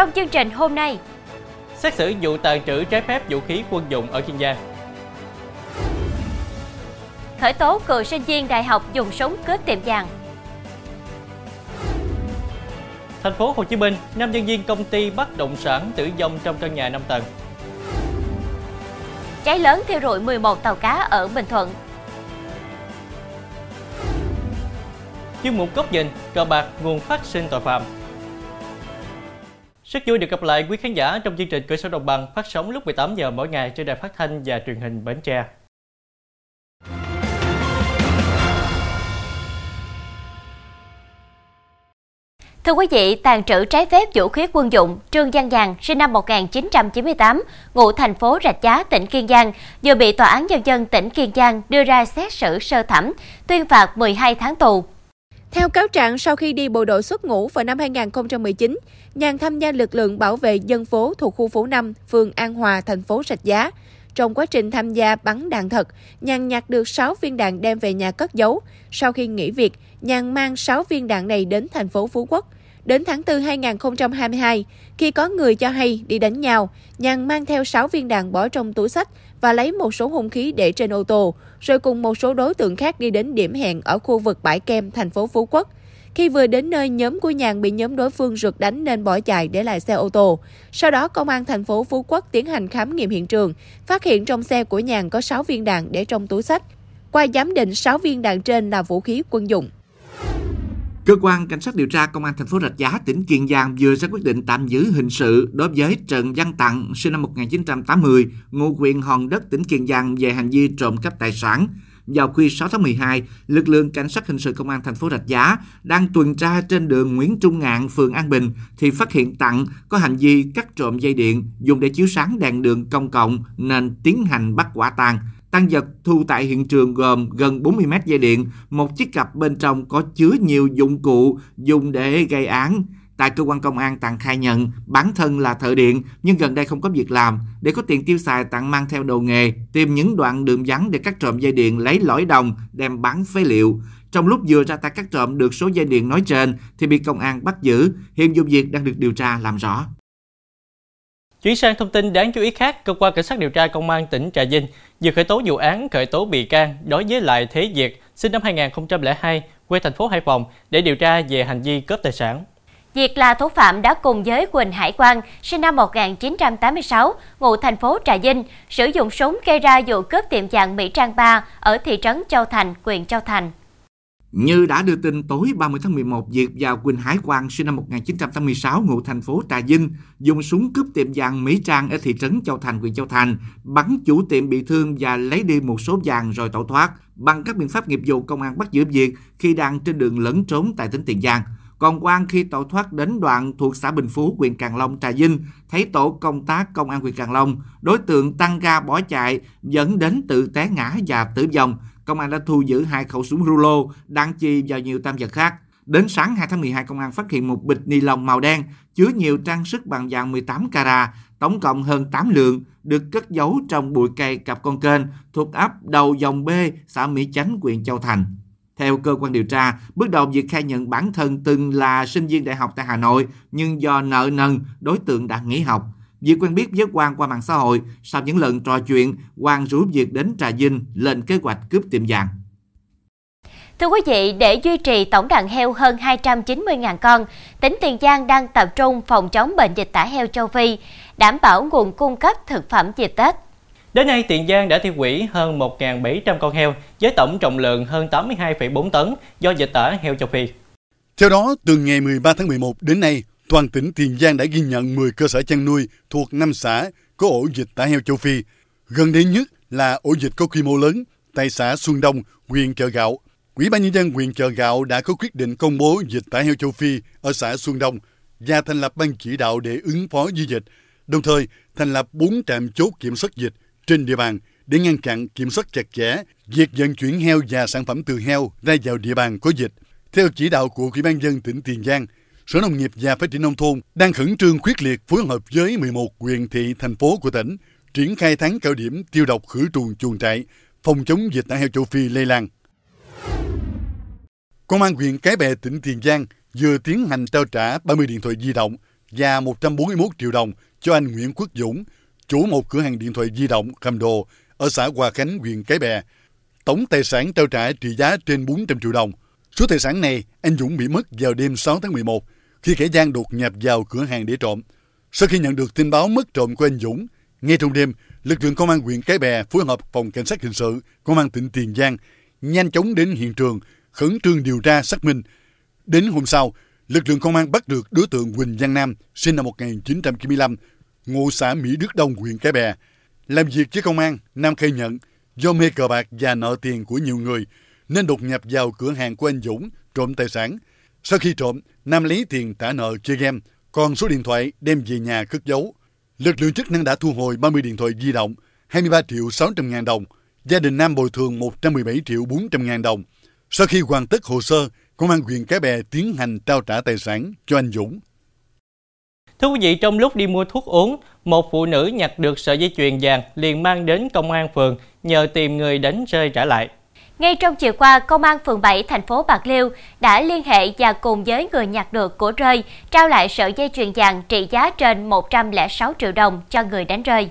Trong chương trình hôm nay, xét xử vụ tàn trữ trái phép vũ khí quân dụng ở Kiên Giang. khởi tố cựu sinh viên đại học dùng súng cướp tiệm vàng. Thành phố Hồ Chí Minh, năm nhân viên công ty bất động sản tử vong trong căn nhà 5 tầng. Cháy lớn thiêu rụi 11 tàu cá ở Bình Thuận. Chuyên mục góc nhìn, cờ bạc nguồn phát sinh tội phạm. Rất vui được gặp lại quý khán giả trong chương trình Cửa sổ Đồng bằng phát sóng lúc 18 giờ mỗi ngày trên đài phát thanh và truyền hình Bến Tre. Thưa quý vị, tàn trữ trái phép vũ khí quân dụng Trương Giang Giang sinh năm 1998, ngụ thành phố Rạch Giá, tỉnh Kiên Giang, vừa bị Tòa án Nhân dân tỉnh Kiên Giang đưa ra xét xử sơ thẩm, tuyên phạt 12 tháng tù. Theo cáo trạng, sau khi đi bộ đội xuất ngũ vào năm 2019, Nhàn tham gia lực lượng bảo vệ dân phố thuộc khu phố 5, phường An Hòa, thành phố Rạch Giá. Trong quá trình tham gia bắn đạn thật, Nhàn nhặt được 6 viên đạn đem về nhà cất giấu. Sau khi nghỉ việc, Nhàn mang 6 viên đạn này đến thành phố Phú Quốc. Đến tháng 4 2022, khi có người cho hay đi đánh nhau, Nhàn mang theo 6 viên đạn bỏ trong túi sách và lấy một số hung khí để trên ô tô, rồi cùng một số đối tượng khác đi đến điểm hẹn ở khu vực bãi kem thành phố Phú Quốc. Khi vừa đến nơi, nhóm của Nhàn bị nhóm đối phương rượt đánh nên bỏ chạy để lại xe ô tô. Sau đó, công an thành phố Phú Quốc tiến hành khám nghiệm hiện trường, phát hiện trong xe của Nhàn có 6 viên đạn để trong túi sách. Qua giám định, 6 viên đạn trên là vũ khí quân dụng. Cơ quan Cảnh sát điều tra Công an thành phố Rạch Giá, tỉnh Kiên Giang vừa ra quyết định tạm giữ hình sự đối với Trần Văn Tặng, sinh năm 1980, ngụ huyện Hòn Đất, tỉnh Kiên Giang về hành vi trộm cắp tài sản. Vào khuya 6 tháng 12, lực lượng cảnh sát hình sự công an thành phố Rạch Giá đang tuần tra trên đường Nguyễn Trung Ngạn, phường An Bình thì phát hiện Tặng có hành vi cắt trộm dây điện dùng để chiếu sáng đèn đường công cộng nên tiến hành bắt quả tang. Tăng vật thu tại hiện trường gồm gần 40 mét dây điện, một chiếc cặp bên trong có chứa nhiều dụng cụ dùng để gây án. Tại cơ quan công an Tặng khai nhận bản thân là thợ điện nhưng gần đây không có việc làm. Để có tiền tiêu xài Tặng mang theo đồ nghề, tìm những đoạn đường vắng để cắt trộm dây điện lấy lõi đồng đem bán phế liệu. Trong lúc vừa ra tay cắt trộm được số dây điện nói trên thì bị công an bắt giữ. Hiện vụ việc đang được điều tra làm rõ. Chuyển sang thông tin đáng chú ý khác, cơ quan cảnh sát điều tra công an tỉnh Trà Vinh vừa khởi tố vụ án khởi tố bị can đối với lại Thế Việt, sinh năm 2002, quê thành phố Hải Phòng để điều tra về hành vi cướp tài sản. Việt là thủ phạm đã cùng với Quỳnh Hải Quang, sinh năm 1986, ngụ thành phố Trà Vinh, sử dụng súng gây ra vụ cướp tiệm vàng Mỹ Trang 3 ở thị trấn Châu Thành, huyện Châu Thành. Như đã đưa tin tối 30 tháng 11, diệp và Quỳnh Hải Quang sinh năm 1986 ngụ thành phố Trà Vinh dùng súng cướp tiệm vàng Mỹ Trang ở thị trấn Châu Thành, huyện Châu Thành, bắn chủ tiệm bị thương và lấy đi một số vàng rồi tẩu thoát. Bằng các biện pháp nghiệp vụ, công an bắt giữ Việt khi đang trên đường lẫn trốn tại tỉnh Tiền Giang. Còn Quang khi tẩu thoát đến đoạn thuộc xã Bình Phú, huyện Càng Long, Trà Vinh, thấy tổ công tác công an huyện Càng Long, đối tượng tăng ga bỏ chạy, dẫn đến tự té ngã và tử vong công an đã thu giữ hai khẩu súng rulo, đạn chi và nhiều tam vật khác. Đến sáng 2 tháng 12, công an phát hiện một bịch ni lông màu đen chứa nhiều trang sức bằng vàng 18 carat, tổng cộng hơn 8 lượng, được cất giấu trong bụi cây cặp con kênh thuộc ấp đầu dòng B, xã Mỹ Chánh, huyện Châu Thành. Theo cơ quan điều tra, bước đầu Việt khai nhận bản thân từng là sinh viên đại học tại Hà Nội, nhưng do nợ nần, đối tượng đã nghỉ học. Việt quen biết với Quang qua mạng xã hội, sau những lần trò chuyện, Quang rủ Việt đến Trà Vinh lên kế hoạch cướp tiệm vàng. Thưa quý vị, để duy trì tổng đàn heo hơn 290.000 con, tỉnh Tiền Giang đang tập trung phòng chống bệnh dịch tả heo châu Phi, đảm bảo nguồn cung cấp thực phẩm dịp Tết. Đến nay, Tiền Giang đã tiêu hủy hơn 1.700 con heo với tổng trọng lượng hơn 82,4 tấn do dịch tả heo châu Phi. Theo đó, từ ngày 13 tháng 11 đến nay, toàn tỉnh Tiền Giang đã ghi nhận 10 cơ sở chăn nuôi thuộc 5 xã có ổ dịch tả heo châu Phi. Gần đây nhất là ổ dịch có quy mô lớn tại xã Xuân Đông, huyện Chợ Gạo. Ủy ban nhân dân huyện Chợ Gạo đã có quyết định công bố dịch tả heo châu Phi ở xã Xuân Đông và thành lập ban chỉ đạo để ứng phó với dịch, đồng thời thành lập 4 trạm chốt kiểm soát dịch trên địa bàn để ngăn chặn kiểm soát chặt chẽ việc vận chuyển heo và sản phẩm từ heo ra vào địa bàn có dịch. Theo chỉ đạo của Ủy ban dân tỉnh Tiền Giang, Sở Nông nghiệp và Phát triển Nông thôn đang khẩn trương quyết liệt phối hợp với 11 huyện thị thành phố của tỉnh triển khai tháng cao điểm tiêu độc khử trùng chuồng trại, phòng chống dịch tả heo châu Phi lây lan. Công an huyện Cái Bè tỉnh Tiền Giang vừa tiến hành trao trả 30 điện thoại di động và 141 triệu đồng cho anh Nguyễn Quốc Dũng, chủ một cửa hàng điện thoại di động cầm đồ ở xã Hòa Khánh, huyện Cái Bè. Tổng tài sản trao trả trị giá trên 400 triệu đồng. Số tài sản này anh Dũng bị mất vào đêm 6 tháng 11 khi kẻ gian đột nhập vào cửa hàng để trộm. Sau khi nhận được tin báo mất trộm của anh Dũng, ngay trong đêm, lực lượng công an huyện Cái Bè phối hợp phòng cảnh sát hình sự, công an tỉnh Tiền Giang nhanh chóng đến hiện trường, khẩn trương điều tra xác minh. Đến hôm sau, lực lượng công an bắt được đối tượng Quỳnh Giang Nam, sinh năm 1995, ngụ xã Mỹ Đức Đông, huyện Cái Bè. Làm việc với công an, Nam khai nhận do mê cờ bạc và nợ tiền của nhiều người nên đột nhập vào cửa hàng của anh Dũng trộm tài sản. Sau khi trộm, Nam lấy tiền trả nợ chơi game, còn số điện thoại đem về nhà cất giấu. Lực lượng chức năng đã thu hồi 30 điện thoại di động, 23 triệu 600 ngàn đồng. Gia đình Nam bồi thường 117 triệu 400 ngàn đồng. Sau khi hoàn tất hồ sơ, Công an huyện Cái Bè tiến hành trao trả tài sản cho anh Dũng. Thưa quý vị, trong lúc đi mua thuốc uống, một phụ nữ nhặt được sợi dây chuyền vàng liền mang đến công an phường nhờ tìm người đánh rơi trả lại. Ngay trong chiều qua, Công an phường 7 thành phố Bạc Liêu đã liên hệ và cùng với người nhặt được của rơi trao lại sợi dây chuyền vàng trị giá trên 106 triệu đồng cho người đánh rơi.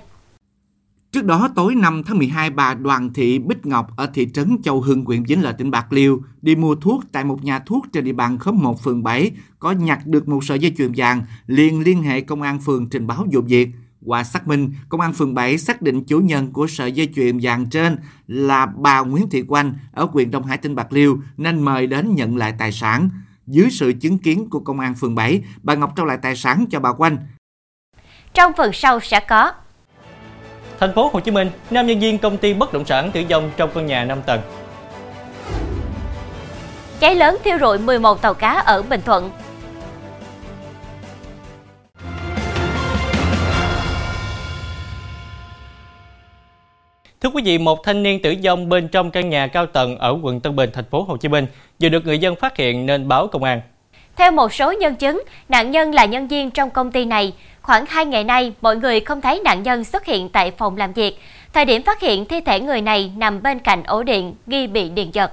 Trước đó, tối 5 tháng 12, bà Đoàn Thị Bích Ngọc ở thị trấn Châu Hưng, huyện Vĩnh Lợi, tỉnh Bạc Liêu đi mua thuốc tại một nhà thuốc trên địa bàn khóm 1 phường 7 có nhặt được một sợi dây chuyền vàng, liền liên hệ công an phường trình báo vụ việc. Qua xác minh, công an phường 7 xác định chủ nhân của sợi dây chuyền vàng trên là bà Nguyễn Thị Quanh ở huyện Đông Hải, tỉnh Bạc Liêu nên mời đến nhận lại tài sản. Dưới sự chứng kiến của công an phường 7, bà Ngọc trao lại tài sản cho bà Quanh. Trong phần sau sẽ có Thành phố Hồ Chí Minh, nam nhân viên công ty bất động sản tử vong trong căn nhà 5 tầng. Cháy lớn thiêu rụi 11 tàu cá ở Bình Thuận. Thưa quý vị, một thanh niên tử vong bên trong căn nhà cao tầng ở quận Tân Bình, thành phố Hồ Chí Minh vừa được người dân phát hiện nên báo công an. Theo một số nhân chứng, nạn nhân là nhân viên trong công ty này. Khoảng 2 ngày nay, mọi người không thấy nạn nhân xuất hiện tại phòng làm việc. Thời điểm phát hiện thi thể người này nằm bên cạnh ổ điện, nghi bị điện giật.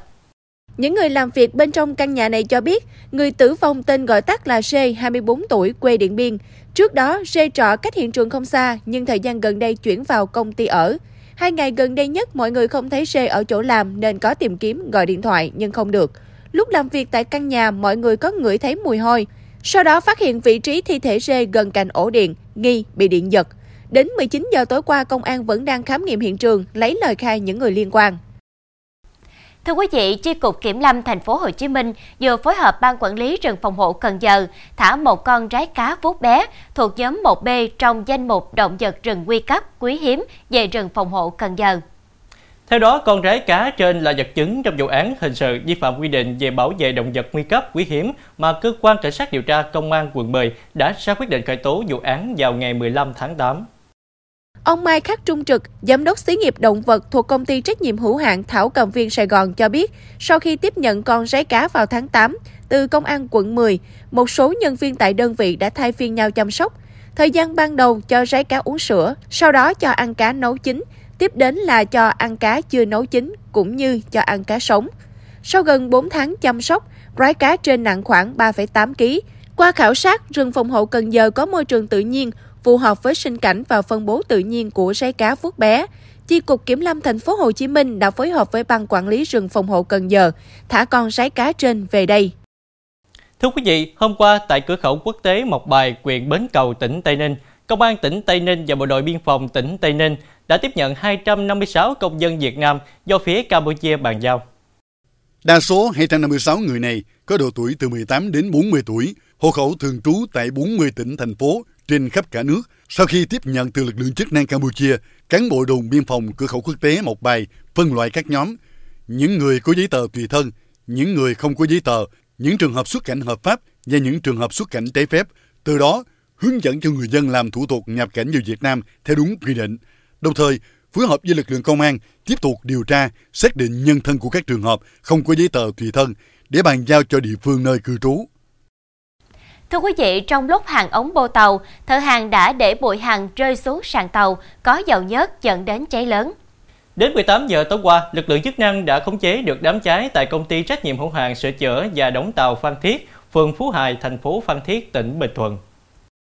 Những người làm việc bên trong căn nhà này cho biết, người tử vong tên gọi tắt là C, 24 tuổi, quê Điện Biên. Trước đó, C trọ cách hiện trường không xa, nhưng thời gian gần đây chuyển vào công ty ở. Hai ngày gần đây nhất, mọi người không thấy C ở chỗ làm nên có tìm kiếm gọi điện thoại nhưng không được. Lúc làm việc tại căn nhà, mọi người có ngửi thấy mùi hôi. Sau đó phát hiện vị trí thi thể C gần cạnh ổ điện, nghi bị điện giật. Đến 19 giờ tối qua, công an vẫn đang khám nghiệm hiện trường, lấy lời khai những người liên quan. Thưa quý vị, Chi cục Kiểm lâm thành phố Hồ Chí Minh vừa phối hợp ban quản lý rừng phòng hộ Cần Giờ thả một con rái cá vuốt bé thuộc nhóm 1B trong danh mục động vật rừng nguy cấp quý hiếm về rừng phòng hộ Cần Giờ. Theo đó, con rái cá trên là vật chứng trong vụ án hình sự vi phạm quy định về bảo vệ động vật nguy cấp quý hiếm mà cơ quan cảnh sát điều tra công an quận 10 đã ra quyết định khởi tố vụ án vào ngày 15 tháng 8. Ông Mai Khắc Trung Trực, giám đốc xí nghiệp động vật thuộc công ty trách nhiệm hữu hạn Thảo Cầm Viên Sài Gòn cho biết, sau khi tiếp nhận con rái cá vào tháng 8 từ công an quận 10, một số nhân viên tại đơn vị đã thay phiên nhau chăm sóc. Thời gian ban đầu cho rái cá uống sữa, sau đó cho ăn cá nấu chín, tiếp đến là cho ăn cá chưa nấu chín cũng như cho ăn cá sống. Sau gần 4 tháng chăm sóc, rái cá trên nặng khoảng 3,8 kg. Qua khảo sát, rừng phòng hộ Cần Giờ có môi trường tự nhiên, phù hợp với sinh cảnh và phân bố tự nhiên của rái cá vuốt bé. Chi cục Kiểm lâm thành phố Hồ Chí Minh đã phối hợp với ban quản lý rừng phòng hộ Cần Giờ thả con rái cá trên về đây. Thưa quý vị, hôm qua tại cửa khẩu quốc tế Mộc Bài, huyện Bến Cầu, tỉnh Tây Ninh, Công an tỉnh Tây Ninh và Bộ đội Biên phòng tỉnh Tây Ninh đã tiếp nhận 256 công dân Việt Nam do phía Campuchia bàn giao. Đa số 256 người này có độ tuổi từ 18 đến 40 tuổi, hộ khẩu thường trú tại 40 tỉnh, thành phố trên khắp cả nước. Sau khi tiếp nhận từ lực lượng chức năng Campuchia, cán bộ đồn biên phòng cửa khẩu quốc tế Mộc Bài phân loại các nhóm. Những người có giấy tờ tùy thân, những người không có giấy tờ, những trường hợp xuất cảnh hợp pháp và những trường hợp xuất cảnh trái phép. Từ đó, hướng dẫn cho người dân làm thủ tục nhập cảnh vào Việt Nam theo đúng quy định. Đồng thời, phối hợp với lực lượng công an tiếp tục điều tra, xác định nhân thân của các trường hợp không có giấy tờ tùy thân để bàn giao cho địa phương nơi cư trú. Thưa quý vị, trong lúc hàng ống bô tàu, thợ hàng đã để bụi hàng rơi xuống sàn tàu có dầu nhớt dẫn đến cháy lớn. Đến 18 giờ tối qua, lực lượng chức năng đã khống chế được đám cháy tại công ty trách nhiệm hữu hạn sửa chữa và đóng tàu Phan Thiết, phường Phú Hải, thành phố Phan Thiết, tỉnh Bình Thuận.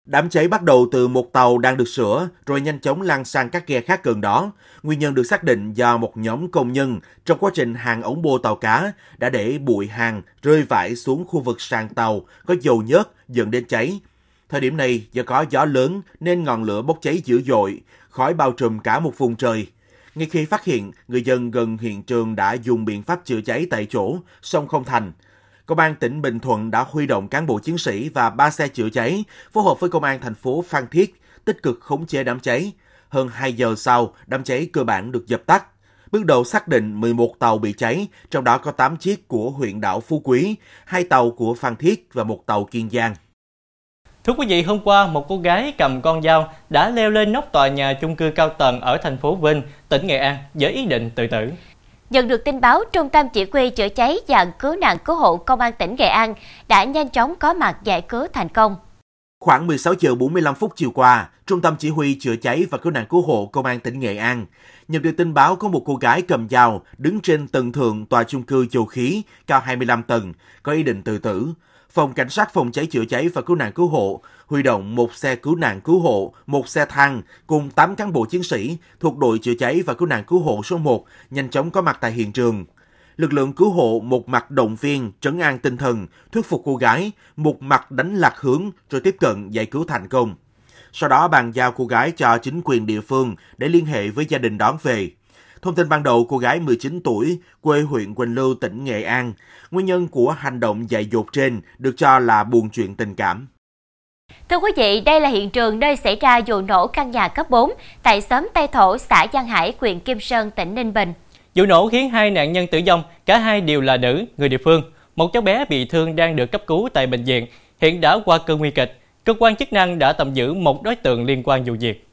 Đám cháy bắt đầu từ một tàu đang được sửa rồi nhanh chóng lan sang các ghe khác gần đó. Nguyên nhân được xác định do một nhóm công nhân trong quá trình hàng ống bô tàu cá đã để bụi hàng rơi vãi xuống khu vực sàn tàu có dầu nhớt dẫn đến cháy. Thời điểm này do có gió lớn nên ngọn lửa bốc cháy dữ dội, khói bao trùm cả một vùng trời. Ngay khi phát hiện, người dân gần hiện trường đã dùng biện pháp chữa cháy tại chỗ, song không thành. Công an tỉnh Bình Thuận đã huy động cán bộ chiến sĩ và ba xe chữa cháy, phối hợp với công an thành phố Phan Thiết, tích cực khống chế đám cháy. Hơn 2 giờ sau, đám cháy cơ bản được dập tắt. Bước đầu xác định 11 tàu bị cháy, trong đó có 8 chiếc của huyện đảo Phú Quý, hai tàu của Phan Thiết và một tàu Kiên Giang. Thưa quý vị, hôm qua một cô gái cầm con dao đã leo lên nóc tòa nhà chung cư cao tầng ở thành phố Vinh, tỉnh Nghệ An với ý định tự tử. Nhận được tin báo, Trung tâm Chỉ huy chữa cháy và cứu nạn cứu hộ Công an tỉnh Nghệ An đã nhanh chóng có mặt giải cứu thành công. Khoảng 16 giờ 45 phút chiều qua, Trung tâm Chỉ huy chữa cháy và cứu nạn cứu hộ Công an tỉnh Nghệ An nhận được tin báo có một cô gái cầm dao đứng trên tầng thượng tòa chung cư dầu khí cao 25 tầng, có ý định tự tử. Phòng Cảnh sát Phòng cháy chữa cháy và cứu nạn cứu hộ huy động một xe cứu nạn cứu hộ, một xe thang cùng 8 cán bộ chiến sĩ thuộc đội chữa cháy và cứu nạn cứu hộ số 1 nhanh chóng có mặt tại hiện trường. Lực lượng cứu hộ một mặt động viên, trấn an tinh thần, thuyết phục cô gái, một mặt đánh lạc hướng rồi tiếp cận giải cứu thành công. Sau đó bàn giao cô gái cho chính quyền địa phương để liên hệ với gia đình đón về. Thông tin ban đầu, cô gái 19 tuổi, quê huyện Quỳnh Lưu, tỉnh Nghệ An. Nguyên nhân của hành động dại dột trên được cho là buồn chuyện tình cảm. Thưa quý vị, đây là hiện trường nơi xảy ra vụ nổ căn nhà cấp 4 tại xóm Tây Thổ, xã Giang Hải, huyện Kim Sơn, tỉnh Ninh Bình. Vụ nổ khiến hai nạn nhân tử vong, cả hai đều là nữ, người địa phương. Một cháu bé bị thương đang được cấp cứu tại bệnh viện, hiện đã qua cơn nguy kịch. Cơ quan chức năng đã tạm giữ một đối tượng liên quan vụ việc.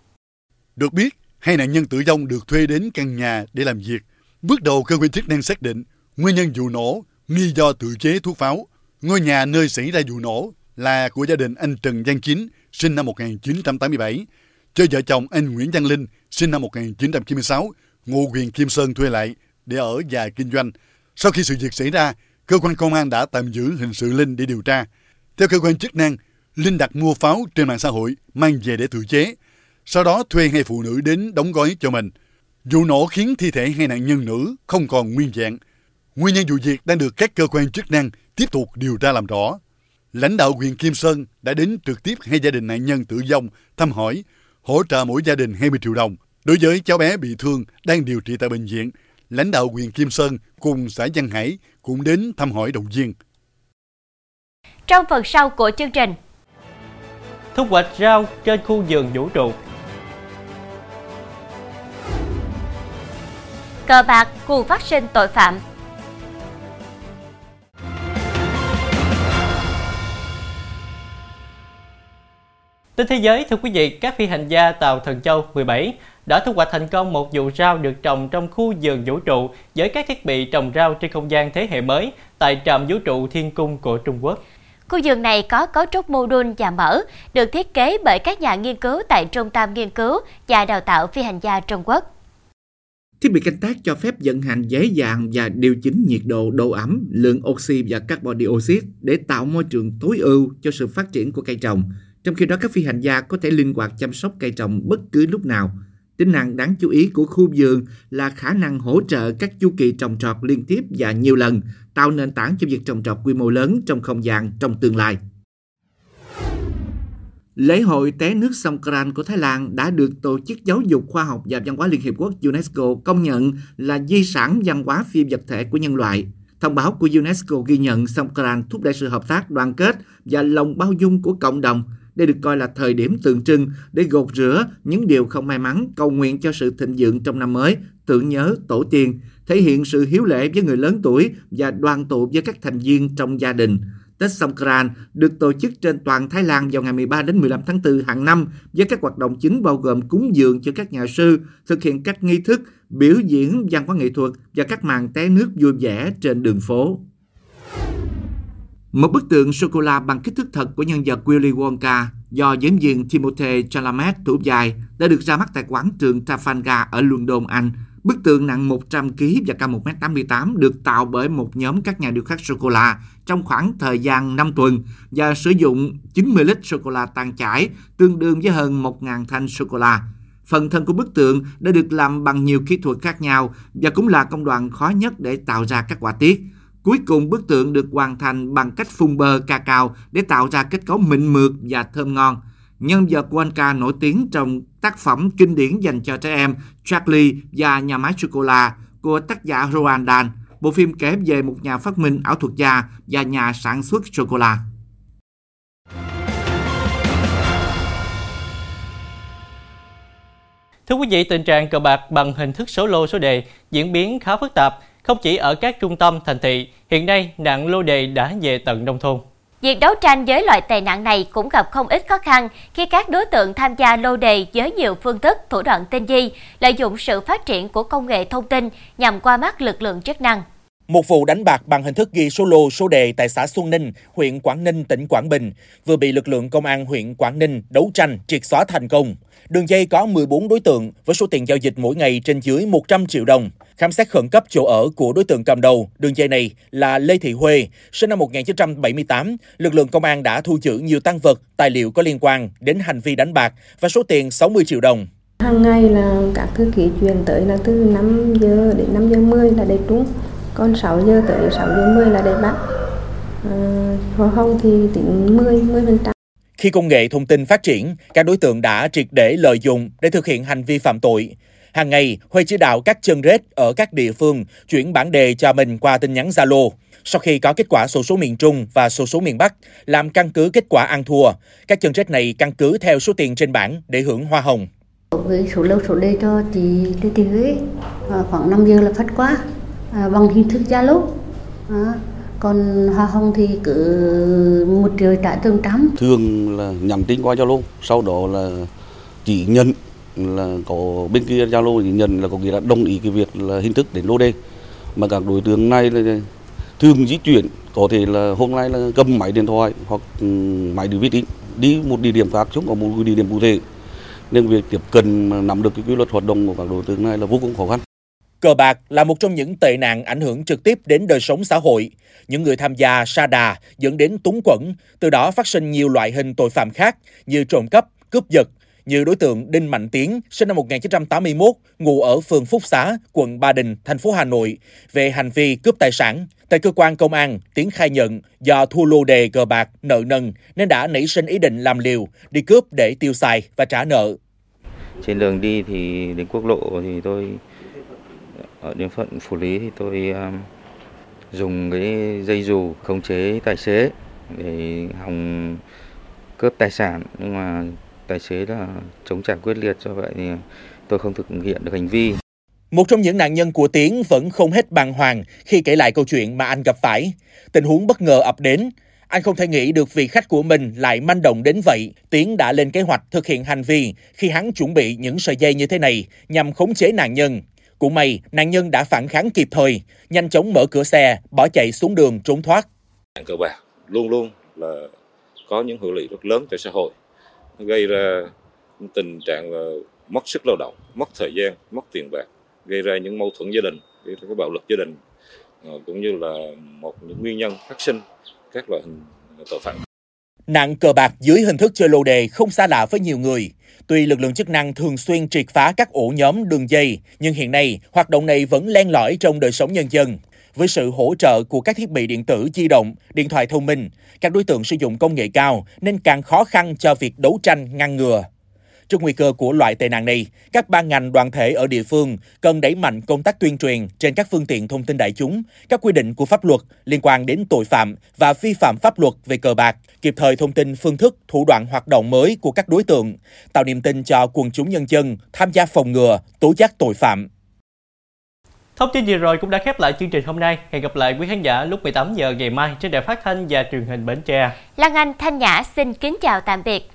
Được biết, hai nạn nhân tử vong được thuê đến căn nhà để làm việc. Bước đầu cơ quan chức năng xác định nguyên nhân vụ nổ nghi do tự chế thuốc pháo. Ngôi nhà nơi xảy ra vụ nổ là của gia đình anh Trần Giang Chính, sinh năm 1987, cho vợ chồng anh Nguyễn Văn Linh, sinh năm 1996, ngụ huyện Kim Sơn thuê lại để ở và kinh doanh. Sau khi sự việc xảy ra, cơ quan công an đã tạm giữ hình sự Linh để điều tra. Theo cơ quan chức năng, Linh đặt mua pháo trên mạng xã hội mang về để tự chế. Sau đó thuê hai phụ nữ đến đóng gói cho mình. Vụ nổ khiến thi thể hai nạn nhân nữ không còn nguyên vẹn. Nguyên nhân vụ việc đang được các cơ quan chức năng tiếp tục điều tra làm rõ. Lãnh đạo huyện Kim Sơn đã đến trực tiếp hai gia đình nạn nhân tử vong thăm hỏi, hỗ trợ mỗi gia đình 20 triệu đồng. Đối với cháu bé bị thương đang điều trị tại bệnh viện, lãnh đạo huyện Kim Sơn cùng xã Văn Hải cũng đến thăm hỏi động viên. Trong phần sau của chương trình, thu hoạch rau trên khu vườn vũ trụ. Cờ bạc cuồng phát sinh tội phạm. Tin thế giới, thưa quý vị, các phi hành gia tàu Thần Châu 17 đã thu hoạch thành công một vụ rau được trồng trong khu vườn vũ trụ với các thiết bị trồng rau trên không gian thế hệ mới tại trạm vũ trụ Thiên Cung của Trung Quốc. Khu vườn này có cấu trúc mô đun và mở, được thiết kế bởi các nhà nghiên cứu tại Trung tâm Nghiên cứu và Đào tạo Phi hành gia Trung Quốc. Thiết bị canh tác cho phép vận hành dễ dàng và điều chỉnh nhiệt độ, độ ẩm, lượng oxy và carbon dioxide để tạo môi trường tối ưu cho sự phát triển của cây trồng. Trong khi đó các phi hành gia có thể linh hoạt chăm sóc cây trồng bất cứ lúc nào. Tính năng đáng chú ý của khu vườn là khả năng hỗ trợ các chu kỳ trồng trọt liên tiếp và nhiều lần, tạo nền tảng cho việc trồng trọt quy mô lớn trong không gian trong tương lai. Lễ hội té nước Songkran của Thái Lan đã được Tổ chức Giáo dục Khoa học và Văn hóa Liên Hiệp Quốc UNESCO công nhận là di sản văn hóa phi vật thể của nhân loại. Thông báo của UNESCO ghi nhận Songkran thúc đẩy sự hợp tác, đoàn kết và lòng bao dung của cộng đồng – đây được coi là thời điểm tượng trưng để gột rửa những điều không may mắn, cầu nguyện cho sự thịnh vượng trong năm mới, tưởng nhớ tổ tiên, thể hiện sự hiếu lễ với người lớn tuổi và đoàn tụ với các thành viên trong gia đình. Tết Songkran được tổ chức trên toàn Thái Lan vào ngày 13 đến 15 tháng 4 hàng năm với các hoạt động chính bao gồm cúng dường cho các nhà sư, thực hiện các nghi thức, biểu diễn văn hóa nghệ thuật và các màn té nước vui vẻ trên đường phố. Một bức tượng sô-cô-la bằng kích thước thật của nhân vật Willy Wonka do diễn viên Timothée Chalamet thủ dài đã được ra mắt tại quảng trường Trafalgar ở London, Anh Bức tượng nặng 100 kg và cao 1m88 được tạo bởi một nhóm các nhà điêu khắc sô-cô-la trong khoảng thời gian 5 tuần và sử dụng 90 lít sô-cô-la tan chảy, tương đương với hơn 1.000 thanh sô-cô-la. Phần thân của bức tượng đã được làm bằng nhiều kỹ thuật khác nhau và cũng là công đoạn khó nhất để tạo ra các họa tiết. Cuối cùng bức tượng được hoàn thành bằng cách phun bơ cacao để tạo ra kết cấu mịn mượt và thơm ngon. Nhân vật Wonka nổi tiếng trong tác phẩm kinh điển dành cho trẻ em Charlie và nhà máy sô-cô-la của tác giả Roald Dahl. Bộ phim kể về một nhà phát minh ảo thuật gia và nhà sản xuất sô-cô-la. Thưa quý vị, tình trạng cờ bạc bằng hình thức số lô số đề diễn biến khá phức tạp, không chỉ ở các trung tâm thành thị, hiện nay nạn lô đề đã về tận nông thôn. Việc đấu tranh với loại tệ nạn này cũng gặp không ít khó khăn khi các đối tượng tham gia lô đề với nhiều phương thức, thủ đoạn tinh vi, lợi dụng sự phát triển của công nghệ thông tin nhằm qua mắt lực lượng chức năng. Một vụ đánh bạc bằng hình thức ghi số lô số đề tại xã Xuân Ninh, huyện Quảng Ninh, tỉnh Quảng Bình vừa bị lực lượng công an huyện Quảng Ninh đấu tranh triệt xóa thành công. Đường dây có 14 đối tượng với số tiền giao dịch mỗi ngày trên dưới 100 triệu đồng. Khám xét khẩn cấp chỗ ở của đối tượng cầm đầu, đường dây này là Lê Thị Huê, sinh năm 1978, lực lượng công an đã thu giữ nhiều tăng vật, tài liệu có liên quan đến hành vi đánh bạc và số tiền 60 triệu đồng. Hàng ngày là các thư ký truyền tới là từ 5 giờ đến 5 giờ 10 là để trúng, còn 6 giờ tới 6 giờ 10 là để bắt. Hoa hồng thì tính 10, 10%. Khi công nghệ thông tin phát triển, các đối tượng đã triệt để lợi dụng để thực hiện hành vi phạm tội. Hàng ngày, Huê chỉ đạo các chân rết ở các địa phương chuyển bản đề cho mình qua tin nhắn Zalo. Sau khi có kết quả sổ số miền Trung và sổ số miền Bắc, làm căn cứ kết quả ăn thua, các chân rết này căn cứ theo số tiền trên bảng để hưởng hoa hồng. Với số lâu số đề cho chị Lê Thị Huế, khoảng 5 giờ là phát quá, à, bằng hình thức Zalo. À, còn hoa hồng thì cứ một triệu trả từng trăm. Thường là nhắn tin qua zalo sau đó là chỉ nhận là có bên kia zalo chỉ nhận là có nghĩa là đồng ý cái việc là hình thức đến lô đề. Mà các đối tượng này là thường di chuyển có thể là hôm nay là cầm máy điện thoại hoặc ừ, máy đi vi tính đi một địa điểm khác chúng có một địa điểm cụ thể. Nên việc tiếp cận nắm được cái quy luật hoạt động của các đối tượng này là vô cùng khó khăn. Cờ bạc là một trong những tệ nạn ảnh hưởng trực tiếp đến đời sống xã hội. Những người tham gia sa đà dẫn đến túng quẫn, từ đó phát sinh nhiều loại hình tội phạm khác như trộm cắp, cướp giật, như đối tượng Đinh Mạnh Tiến, sinh năm 1981, ngụ ở phường Phúc Xá, quận Ba Đình, thành phố Hà Nội, về hành vi cướp tài sản. Tại cơ quan công an, Tiến khai nhận do thua lô đề cờ bạc, nợ nần nên đã nảy sinh ý định làm liều, đi cướp để tiêu xài và trả nợ. Trên đường đi thì đến quốc lộ thì tôi ở địa phận phủ lý thì tôi um, dùng cái dây dù khống chế tài xế để hòng cướp tài sản nhưng mà tài xế là chống trả quyết liệt do vậy thì tôi không thực hiện được hành vi. Một trong những nạn nhân của Tiến vẫn không hết bàng hoàng khi kể lại câu chuyện mà anh gặp phải. Tình huống bất ngờ ập đến. Anh không thể nghĩ được vị khách của mình lại manh động đến vậy. Tiến đã lên kế hoạch thực hiện hành vi khi hắn chuẩn bị những sợi dây như thế này nhằm khống chế nạn nhân. Cũng may, nạn nhân đã phản kháng kịp thời, nhanh chóng mở cửa xe, bỏ chạy xuống đường trốn thoát. Cờ bạc luôn luôn là có những hệ lụy rất lớn cho xã hội, gây ra tình trạng là mất sức lao động, mất thời gian, mất tiền bạc, gây ra những mâu thuẫn gia đình, gây ra cái bạo lực gia đình, ờ, cũng như là một những nguyên nhân phát sinh các loại hình tội phạm. Nạn cờ bạc dưới hình thức chơi lô đề không xa lạ với nhiều người. Tuy lực lượng chức năng thường xuyên triệt phá các ổ nhóm đường dây, nhưng hiện nay hoạt động này vẫn len lỏi trong đời sống nhân dân. Với sự hỗ trợ của các thiết bị điện tử di động, điện thoại thông minh, các đối tượng sử dụng công nghệ cao nên càng khó khăn cho việc đấu tranh ngăn ngừa. Trước nguy cơ của loại tệ nạn này, các ban ngành đoàn thể ở địa phương cần đẩy mạnh công tác tuyên truyền trên các phương tiện thông tin đại chúng, các quy định của pháp luật liên quan đến tội phạm và vi phạm pháp luật về cờ bạc, kịp thời thông tin phương thức, thủ đoạn hoạt động mới của các đối tượng, tạo niềm tin cho quần chúng nhân dân tham gia phòng ngừa, tố giác tội phạm. Thông tin vừa rồi cũng đã khép lại chương trình hôm nay. Hẹn gặp lại quý khán giả lúc 18 giờ ngày mai trên đài phát thanh và truyền hình Bến Tre. Lan Anh Thanh Nhã xin kính chào tạm biệt.